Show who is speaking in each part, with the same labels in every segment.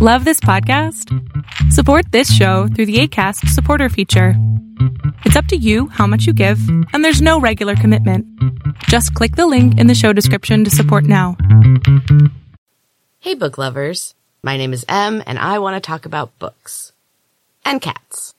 Speaker 1: Love this podcast? Support this show through the ACAST supporter feature. It's up to you how much you give, and there's no regular commitment. Just click the link in the show description to support now.
Speaker 2: Hey, book lovers. My name is Em, and I want to talk about books and cats.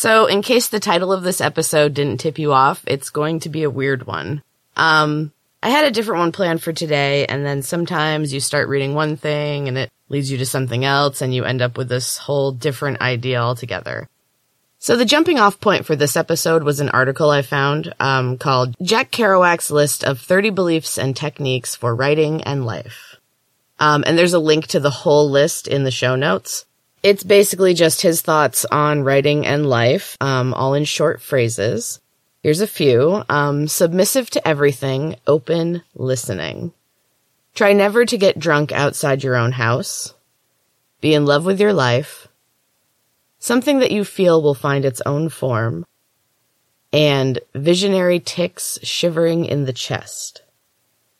Speaker 2: So, in case the title of this episode didn't tip you off, it's going to be a weird one. Um, I had a different one planned for today, and then sometimes you start reading one thing and it leads you to something else, and you end up with this whole different idea altogether. So the jumping off point for this episode was an article I found um, called Jack Kerouac's List of 30 Beliefs and Techniques for Writing and Life. Um, and there's a link to the whole list in the show notes. It's basically just his thoughts on writing and life, um, all in short phrases. Here's a few. Um, submissive to everything, open listening. Try never to get drunk outside your own house. Be in love with your life. Something that you feel will find its own form. And visionary tics shivering in the chest.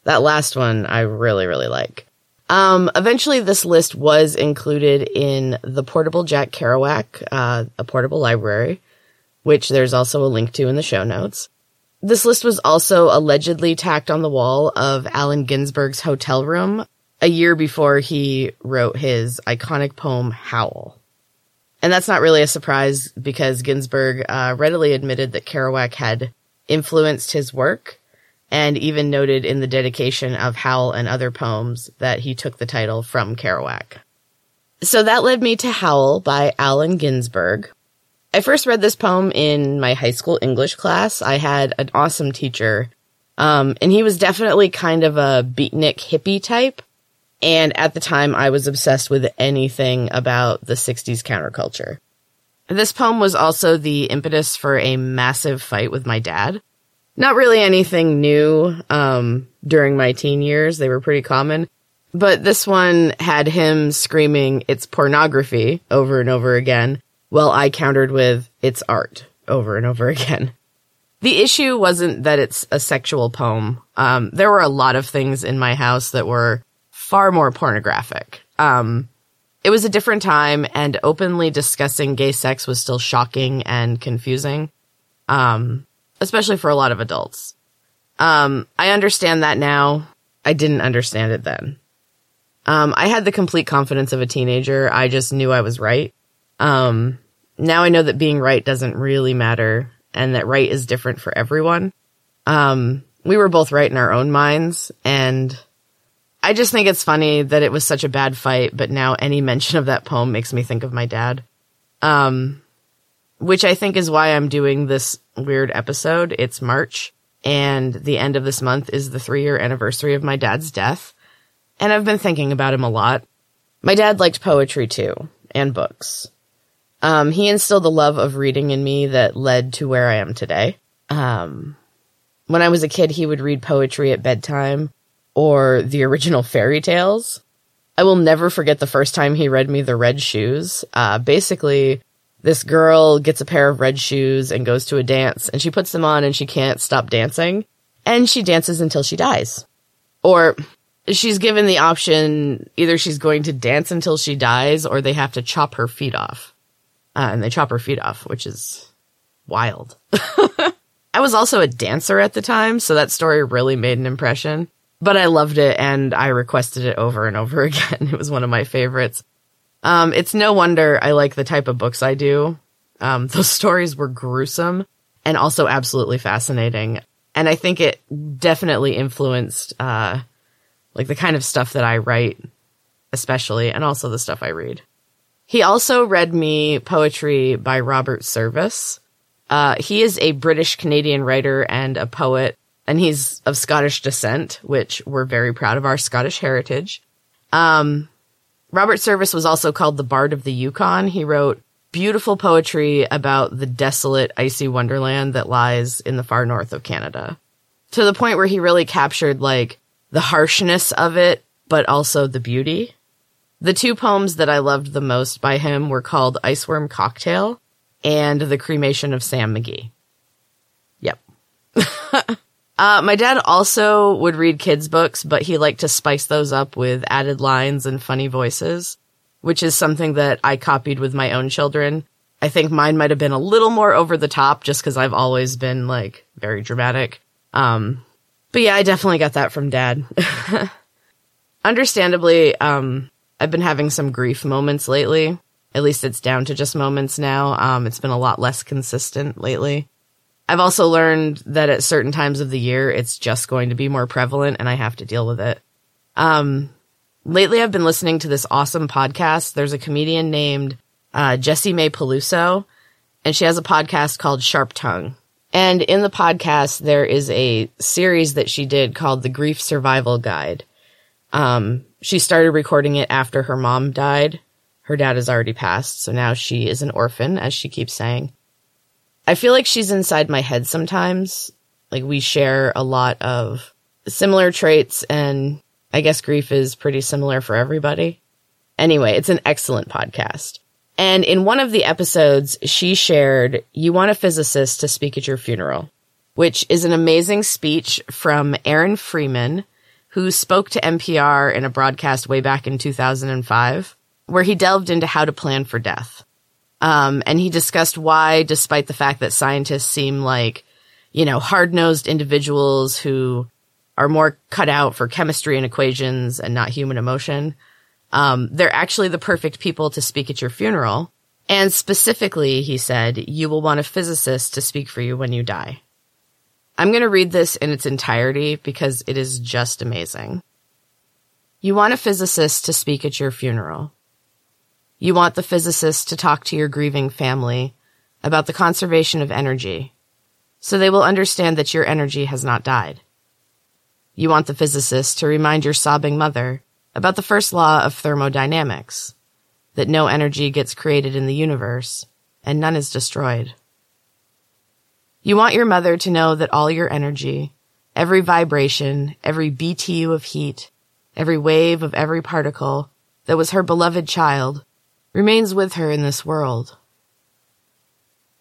Speaker 2: That last one I really, really like. Um, eventually this list was included in the portable Jack Kerouac, uh, a portable library, which there's also a link to in the show notes. This list was also allegedly tacked on the wall of Allen Ginsberg's hotel room a year before he wrote his iconic poem Howl. And that's not really a surprise because Ginsberg uh, readily admitted that Kerouac had influenced his work and even noted in the dedication of Howl and other poems that he took the title from Kerouac. So that led me to Howl by Allen Ginsberg. I first read this poem in my high school English class. I had an awesome teacher, um, and he was definitely kind of a beatnik hippie type. And at the time, I was obsessed with anything about the 60s counterculture. This poem was also the impetus for a massive fight with my dad. Not really anything new um, during my teen years. They were pretty common. But this one had him screaming, it's pornography over and over again, while I countered with, it's art over and over again. The issue wasn't that it's a sexual poem. Um, there were a lot of things in my house that were far more pornographic. Um, it was a different time and openly discussing gay sex was still shocking and confusing. Um, especially for a lot of adults. Um, I understand that now. I didn't understand it then. Um, I had the complete confidence of a teenager. I just knew I was right. Um, now I know that being right doesn't really matter and that right is different for everyone. Um, we were both right in our own minds and I just think it's funny that it was such a bad fight, but now any mention of that poem makes me think of my dad. Um, which I think is why I'm doing this weird episode. It's March and the end of this month is the three year anniversary of my dad's death. And I've been thinking about him a lot. My dad liked poetry too and books. Um, he instilled the love of reading in me that led to where I am today. Um, when I was a kid, he would read poetry at bedtime or the original fairy tales. I will never forget the first time he read me The Red Shoes. Uh, basically, this girl gets a pair of red shoes and goes to a dance and she puts them on and she can't stop dancing and she dances until she dies. Or she's given the option either she's going to dance until she dies or they have to chop her feet off. Uh, and they chop her feet off, which is wild. I was also a dancer at the time, so that story really made an impression. But I loved it and I requested it over and over again. It was one of my favorites. Um, it's no wonder I like the type of books I do. Um, those stories were gruesome and also absolutely fascinating. And I think it definitely influenced, uh, like the kind of stuff that I write, especially, and also the stuff I read. He also read me poetry by Robert Service. Uh, he is a British Canadian writer and a poet, and he's of Scottish descent, which we're very proud of our Scottish heritage. Um, Robert Service was also called the Bard of the Yukon. He wrote beautiful poetry about the desolate, icy wonderland that lies in the far north of Canada. To the point where he really captured like the harshness of it, but also the beauty. The two poems that I loved the most by him were called Iceworm Cocktail and The Cremation of Sam McGee. Yep. uh, my dad also would read kids' books, but he liked to spice those up with added lines and funny voices, which is something that I copied with my own children. I think mine might have been a little more over the top just because I've always been like very dramatic. Um, but yeah, I definitely got that from dad. Understandably, um, I've been having some grief moments lately. At least it's down to just moments now. Um, it's been a lot less consistent lately. I've also learned that at certain times of the year, it's just going to be more prevalent and I have to deal with it. Um, lately I've been listening to this awesome podcast. There's a comedian named, uh, Jessimae Peluso and she has a podcast called Sharp Tongue. And in the podcast, there is a series that she did called the Grief Survival Guide. Um, she started recording it after her mom died. Her dad has already passed, so now she is an orphan, as she keeps saying. I feel like she's inside my head sometimes. Like we share a lot of similar traits and I guess grief is pretty similar for everybody. Anyway, it's an excellent podcast. And in one of the episodes, she shared, you want a physicist to speak at your funeral, which is an amazing speech from Aaron Freeman, who spoke to NPR in a broadcast way back in 2005, where he delved into how to plan for death. Um, and he discussed why, despite the fact that scientists seem like, you know, hard nosed individuals who are more cut out for chemistry and equations and not human emotion, um, they're actually the perfect people to speak at your funeral. And specifically, he said, you will want a physicist to speak for you when you die. I'm going to read this in its entirety because it is just amazing. You want a physicist to speak at your funeral. You want the physicist to talk to your grieving family about the conservation of energy so they will understand that your energy has not died. You want the physicist to remind your sobbing mother about the first law of thermodynamics that no energy gets created in the universe and none is destroyed. You want your mother to know that all your energy, every vibration, every BTU of heat, every wave of every particle that was her beloved child remains with her in this world.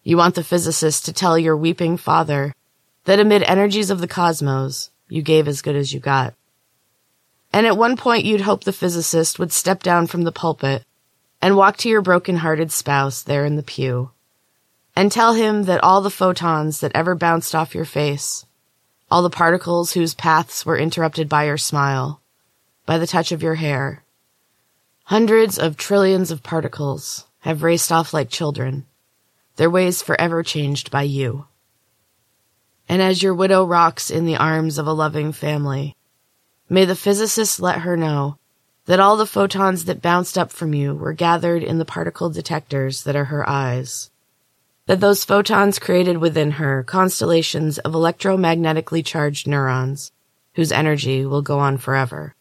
Speaker 2: You want the physicist to tell your weeping father that amid energies of the cosmos, you gave as good as you got. And at one point you'd hope the physicist would step down from the pulpit and walk to your broken-hearted spouse there in the pew and tell him that all the photons that ever bounced off your face, all the particles whose paths were interrupted by your smile, by the touch of your hair, hundreds of trillions of particles have raced off like children, their ways forever changed by you. And as your widow rocks in the arms of a loving family, may the physicist let her know that all the photons that bounced up from you were gathered in the particle detectors that are her eyes that those photons created within her constellations of electromagnetically charged neurons, whose energy will go on forever.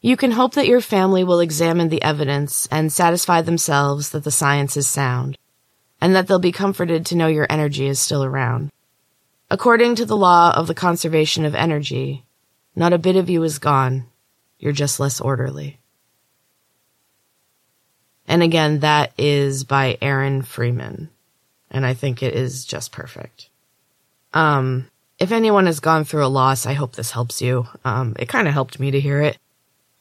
Speaker 2: You can hope that your family will examine the evidence and satisfy themselves that the science is sound, and that they'll be comforted to know your energy is still around. According to the law of the conservation of energy, not a bit of you is gone. You're just less orderly. And again, that is by Aaron Freeman and I think it is just perfect. Um, if anyone has gone through a loss, I hope this helps you. Um, it kind of helped me to hear it.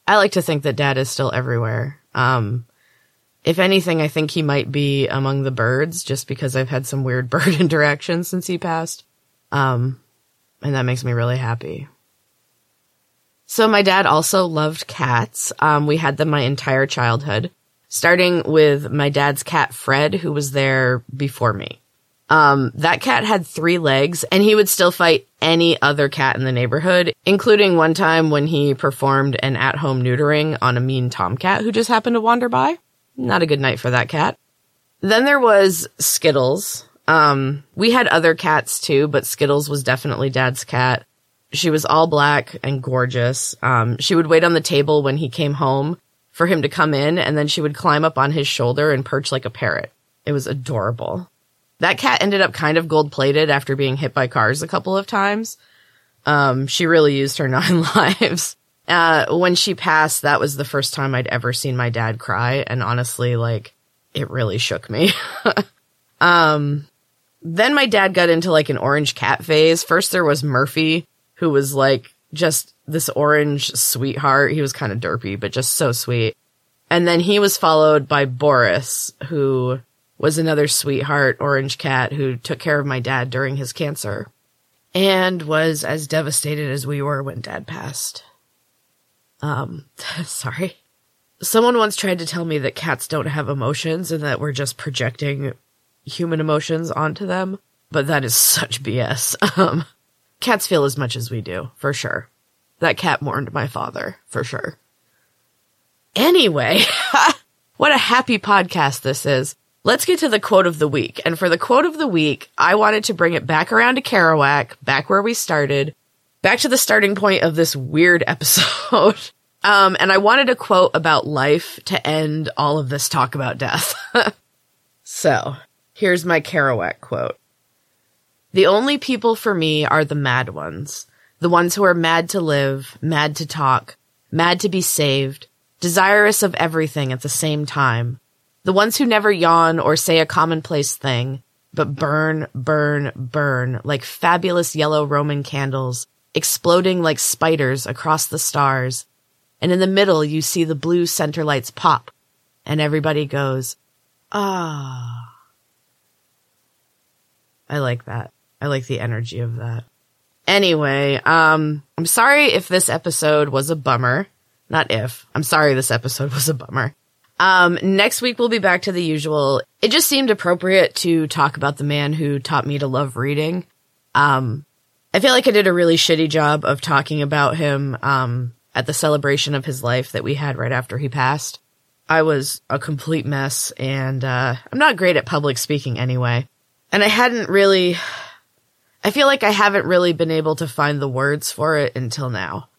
Speaker 2: I like to think that dad is still everywhere. Um, if anything, I think he might be among the birds just because I've had some weird bird interactions since he passed. Um, and that makes me really happy. So my dad also loved cats. Um, we had them my entire childhood starting with my dad's cat, Fred, who was there before me. Um, that cat had three legs and he would still fight any other cat in the neighborhood, including one time when he performed an at home neutering on a mean tomcat who just happened to wander by. Not a good night for that cat. Then there was Skittles. Um, we had other cats too, but Skittles was definitely dad's cat. She was all black and gorgeous. Um, she would wait on the table when he came home for him to come in and then she would climb up on his shoulder and perch like a parrot. It was adorable. That cat ended up kind of gold plated after being hit by cars a couple of times. Um, she really used her nine lives. Uh, when she passed, that was the first time I'd ever seen my dad cry. And honestly, like, it really shook me. um, then my dad got into like an orange cat phase. First there was Murphy, who was like just this orange sweetheart. He was kind of derpy, but just so sweet. And then he was followed by Boris, who was another sweetheart orange cat who took care of my dad during his cancer and was as devastated as we were when dad passed. Um, sorry. Someone once tried to tell me that cats don't have emotions and that we're just projecting human emotions onto them, but that is such BS. Um, cats feel as much as we do, for sure. That cat mourned my father, for sure. Anyway, what a happy podcast this is. Let's get to the quote of the week. And for the quote of the week, I wanted to bring it back around to Kerouac, back where we started, back to the starting point of this weird episode. um, and I wanted a quote about life to end all of this talk about death. so, here's my Kerouac quote. The only people for me are the mad ones. The ones who are mad to live, mad to talk, mad to be saved, desirous of everything at the same time. The ones who never yawn or say a commonplace thing, but burn, burn, burn like fabulous yellow Roman candles, exploding like spiders across the stars. And in the middle, you see the blue center lights pop, and everybody goes, ah. I like that. I like the energy of that. Anyway, um, I'm sorry if this episode was a bummer. Not if. I'm sorry this episode was a bummer. Um, next week we'll be back to the usual. It just seemed appropriate to talk about the man who taught me to love reading. Um, I feel like I did a really shitty job of talking about him, um, at the celebration of his life that we had right after he passed. I was a complete mess and, uh, I'm not great at public speaking anyway. And I hadn't really, I feel like I haven't really been able to find the words for it until now.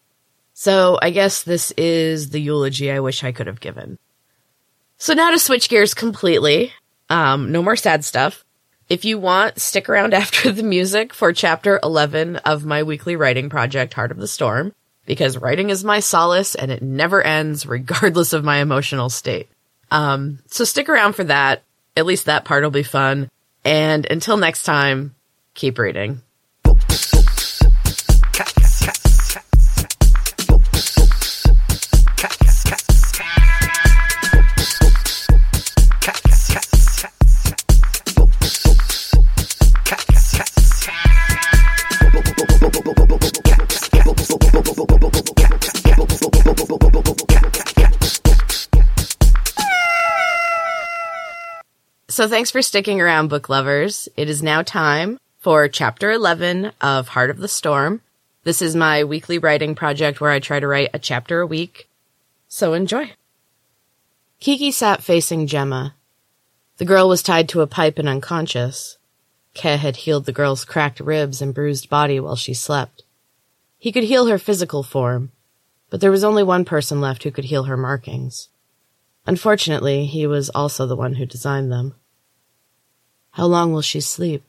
Speaker 2: So I guess this is the eulogy I wish I could have given. So now to switch gears completely. Um, no more sad stuff. If you want, stick around after the music for chapter 11 of my weekly writing project, Heart of the Storm, because writing is my solace and it never ends regardless of my emotional state. Um, so stick around for that. At least that part will be fun. And until next time, keep reading. Thanks for sticking around, book lovers. It is now time for chapter 11 of Heart of the Storm. This is my weekly writing project where I try to write a chapter a week. So enjoy. Kiki sat facing Gemma. The girl was tied to a pipe and unconscious. Ke had healed the girl's cracked ribs and bruised body while she slept. He could heal her physical form, but there was only one person left who could heal her markings. Unfortunately, he was also the one who designed them. How long will she sleep?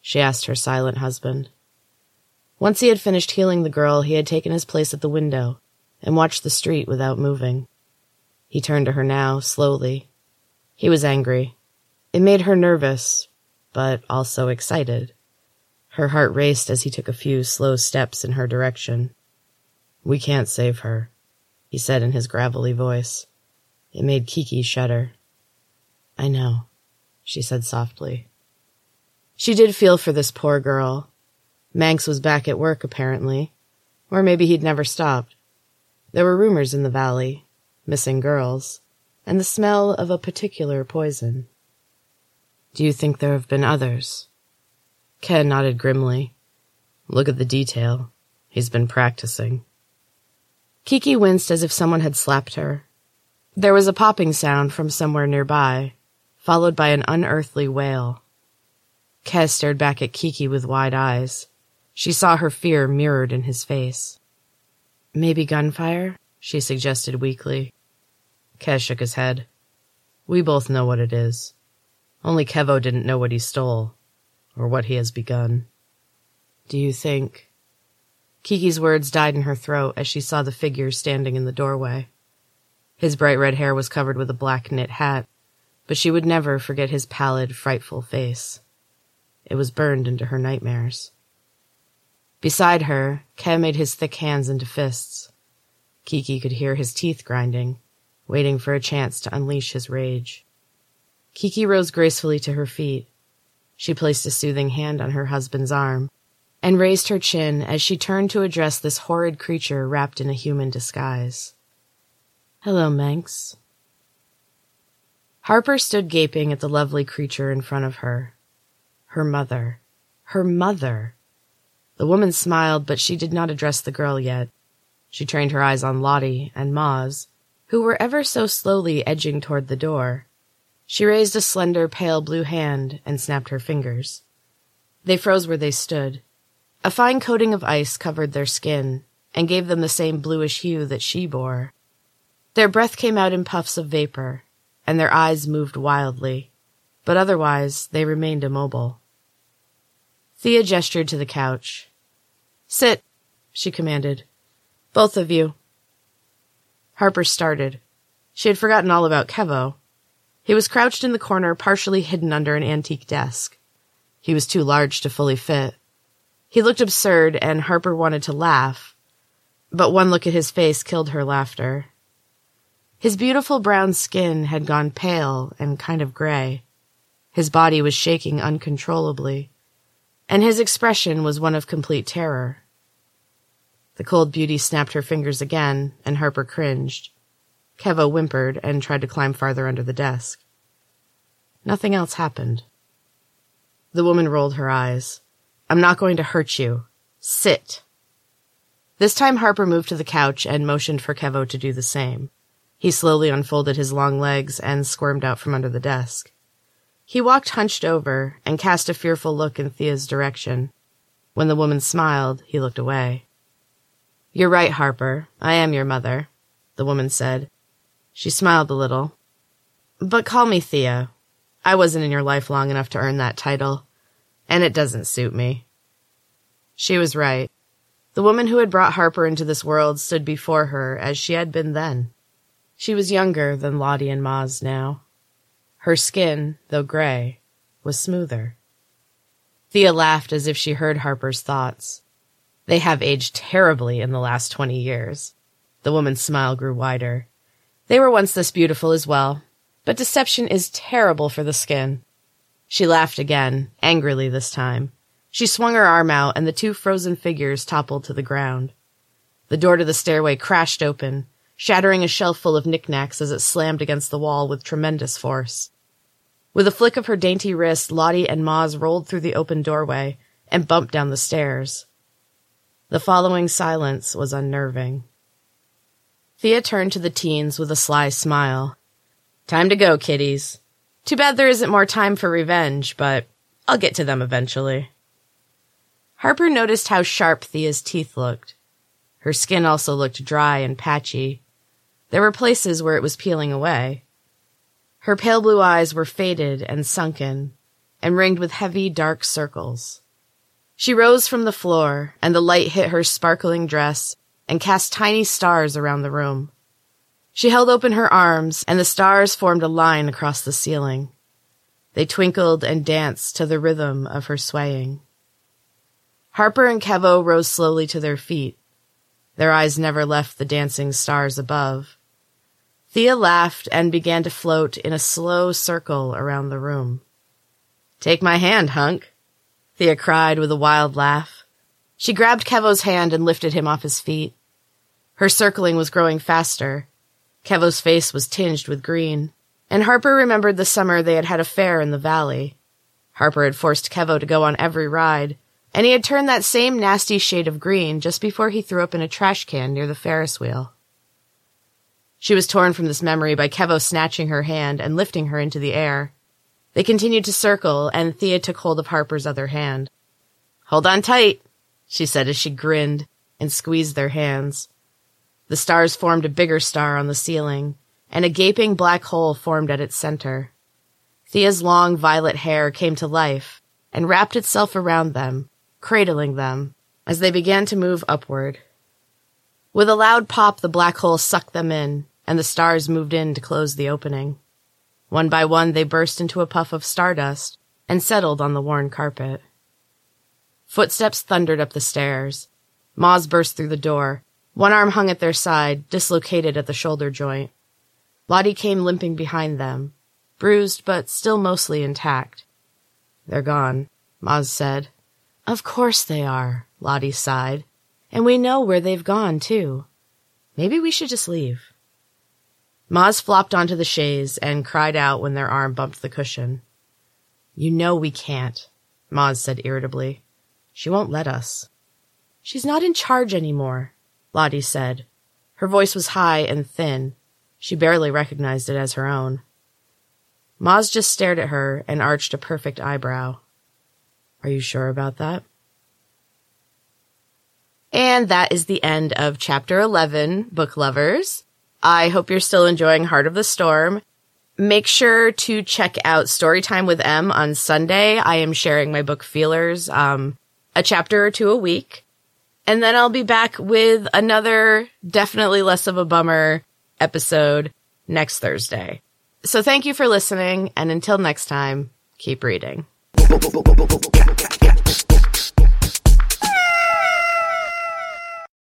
Speaker 2: she asked her silent husband. Once he had finished healing the girl, he had taken his place at the window and watched the street without moving. He turned to her now, slowly. He was angry. It made her nervous, but also excited. Her heart raced as he took a few slow steps in her direction. We can't save her, he said in his gravelly voice. It made Kiki shudder. I know she said softly. She did feel for this poor girl. Manx was back at work, apparently. Or maybe he'd never stopped. There were rumors in the valley, missing girls, and the smell of a particular poison. Do you think there have been others? Ken nodded grimly. Look at the detail. He's been practicing. Kiki winced as if someone had slapped her. There was a popping sound from somewhere nearby, followed by an unearthly wail. Kez stared back at Kiki with wide eyes. She saw her fear mirrored in his face. Maybe gunfire? she suggested weakly. Kez shook his head. We both know what it is. Only Kevo didn't know what he stole, or what he has begun. Do you think? Kiki's words died in her throat as she saw the figure standing in the doorway. His bright red hair was covered with a black knit hat, but she would never forget his pallid, frightful face. It was burned into her nightmares. Beside her, Kev made his thick hands into fists. Kiki could hear his teeth grinding, waiting for a chance to unleash his rage. Kiki rose gracefully to her feet. She placed a soothing hand on her husband's arm and raised her chin as she turned to address this horrid creature wrapped in a human disguise. Hello, Manx. Harper stood gaping at the lovely creature in front of her. Her mother. Her mother. The woman smiled, but she did not address the girl yet. She trained her eyes on Lottie and Moz, who were ever so slowly edging toward the door. She raised a slender, pale blue hand and snapped her fingers. They froze where they stood. A fine coating of ice covered their skin and gave them the same bluish hue that she bore. Their breath came out in puffs of vapor, and their eyes moved wildly, but otherwise they remained immobile. Thea gestured to the couch. Sit, she commanded. Both of you. Harper started. She had forgotten all about Kevo. He was crouched in the corner, partially hidden under an antique desk. He was too large to fully fit. He looked absurd, and Harper wanted to laugh, but one look at his face killed her laughter. His beautiful brown skin had gone pale and kind of gray. His body was shaking uncontrollably, and his expression was one of complete terror. The cold beauty snapped her fingers again, and Harper cringed. Kevo whimpered and tried to climb farther under the desk. Nothing else happened. The woman rolled her eyes. I'm not going to hurt you. Sit. This time Harper moved to the couch and motioned for Kevo to do the same. He slowly unfolded his long legs and squirmed out from under the desk. He walked hunched over and cast a fearful look in Thea's direction. When the woman smiled, he looked away. You're right, Harper. I am your mother, the woman said, she smiled a little. But call me Thea. I wasn't in your life long enough to earn that title, and it doesn't suit me. She was right. The woman who had brought Harper into this world stood before her as she had been then. She was younger than Lottie and Moz now. Her skin, though gray, was smoother. Thea laughed as if she heard Harper's thoughts. They have aged terribly in the last twenty years. The woman's smile grew wider. They were once this beautiful as well, but deception is terrible for the skin. She laughed again, angrily this time. She swung her arm out, and the two frozen figures toppled to the ground. The door to the stairway crashed open, shattering a shelf full of knickknacks as it slammed against the wall with tremendous force. With a flick of her dainty wrist, Lottie and Moz rolled through the open doorway and bumped down the stairs. The following silence was unnerving. Thea turned to the teens with a sly smile. Time to go, kiddies. Too bad there isn't more time for revenge, but I'll get to them eventually. Harper noticed how sharp Thea's teeth looked. Her skin also looked dry and patchy. There were places where it was peeling away. Her pale blue eyes were faded and sunken, and ringed with heavy, dark circles. She rose from the floor, and the light hit her sparkling dress and cast tiny stars around the room. She held open her arms, and the stars formed a line across the ceiling. They twinkled and danced to the rhythm of her swaying. Harper and Kevo rose slowly to their feet. Their eyes never left the dancing stars above. Thea laughed and began to float in a slow circle around the room. Take my hand, hunk, Thea cried with a wild laugh. She grabbed Kevo's hand and lifted him off his feet. Her circling was growing faster. Kevo's face was tinged with green, and Harper remembered the summer they had had a fair in the valley. Harper had forced Kevo to go on every ride, and he had turned that same nasty shade of green just before he threw up in a trash can near the Ferris wheel. She was torn from this memory by Kevo snatching her hand and lifting her into the air. They continued to circle, and Thea took hold of Harper's other hand. Hold on tight, she said as she grinned and squeezed their hands. The stars formed a bigger star on the ceiling, and a gaping black hole formed at its center. Thea's long violet hair came to life and wrapped itself around them, cradling them as they began to move upward. With a loud pop, the black hole sucked them in, and the stars moved in to close the opening. One by one, they burst into a puff of stardust and settled on the worn carpet. Footsteps thundered up the stairs. Moz burst through the door. One arm hung at their side, dislocated at the shoulder joint. Lottie came limping behind them, bruised but still mostly intact. They're gone, Moz said. Of course they are, Lottie sighed. And we know where they've gone, too. Maybe we should just leave. Moz flopped onto the chaise and cried out when their arm bumped the cushion. You know we can't, Moz said irritably. She won't let us. She's not in charge anymore, Lottie said. Her voice was high and thin. She barely recognized it as her own. Moz just stared at her and arched a perfect eyebrow. Are you sure about that? And that is the end of chapter 11, book lovers. I hope you're still enjoying Heart of the Storm. Make sure to check out Storytime with Em on Sunday. I am sharing my book Feelers, um, a chapter or two a week. And then I'll be back with another definitely less of a bummer episode next Thursday. So thank you for listening, and until next time, keep reading.